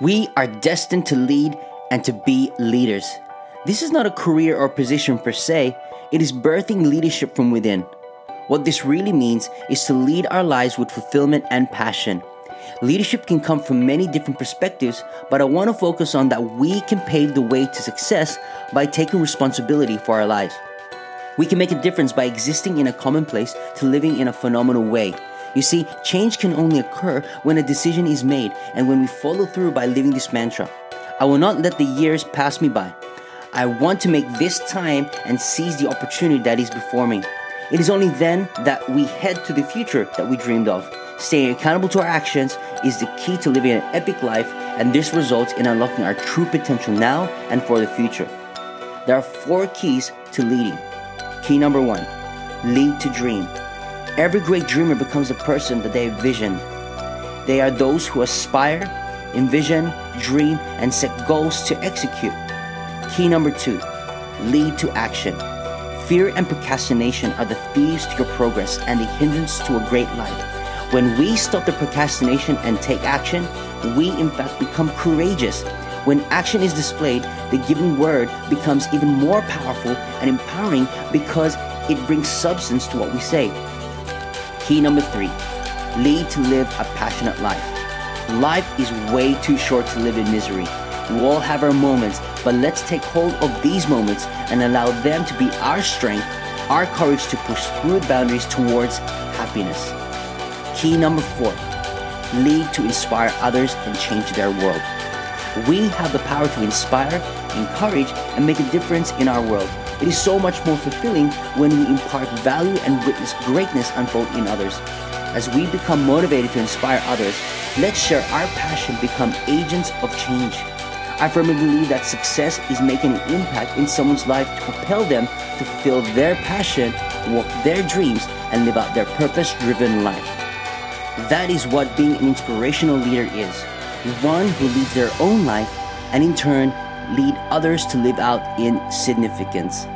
We are destined to lead and to be leaders. This is not a career or position per se, it is birthing leadership from within. What this really means is to lead our lives with fulfillment and passion. Leadership can come from many different perspectives, but I want to focus on that we can pave the way to success by taking responsibility for our lives. We can make a difference by existing in a commonplace to living in a phenomenal way. You see, change can only occur when a decision is made and when we follow through by living this mantra. I will not let the years pass me by. I want to make this time and seize the opportunity that is before me. It is only then that we head to the future that we dreamed of. Staying accountable to our actions is the key to living an epic life, and this results in unlocking our true potential now and for the future. There are four keys to leading. Key number one lead to dream. Every great dreamer becomes a person that they vision. They are those who aspire, envision, dream, and set goals to execute. Key number two lead to action. Fear and procrastination are the thieves to your progress and the hindrance to a great life. When we stop the procrastination and take action, we in fact become courageous. When action is displayed, the given word becomes even more powerful and empowering because it brings substance to what we say. Key number three lead to live a passionate life. Life is way too short to live in misery. We all have our moments, but let's take hold of these moments and allow them to be our strength, our courage to push through boundaries towards happiness. Key number four lead to inspire others and change their world. We have the power to inspire, encourage, and make a difference in our world. It is so much more fulfilling when we impart value and witness greatness unfold in others. As we become motivated to inspire others, let's share our passion, become agents of change. I firmly believe that success is making an impact in someone's life to propel them to fulfill their passion, walk their dreams, and live out their purpose driven life. That is what being an inspirational leader is one who leads their own life and in turn lead others to live out in significance.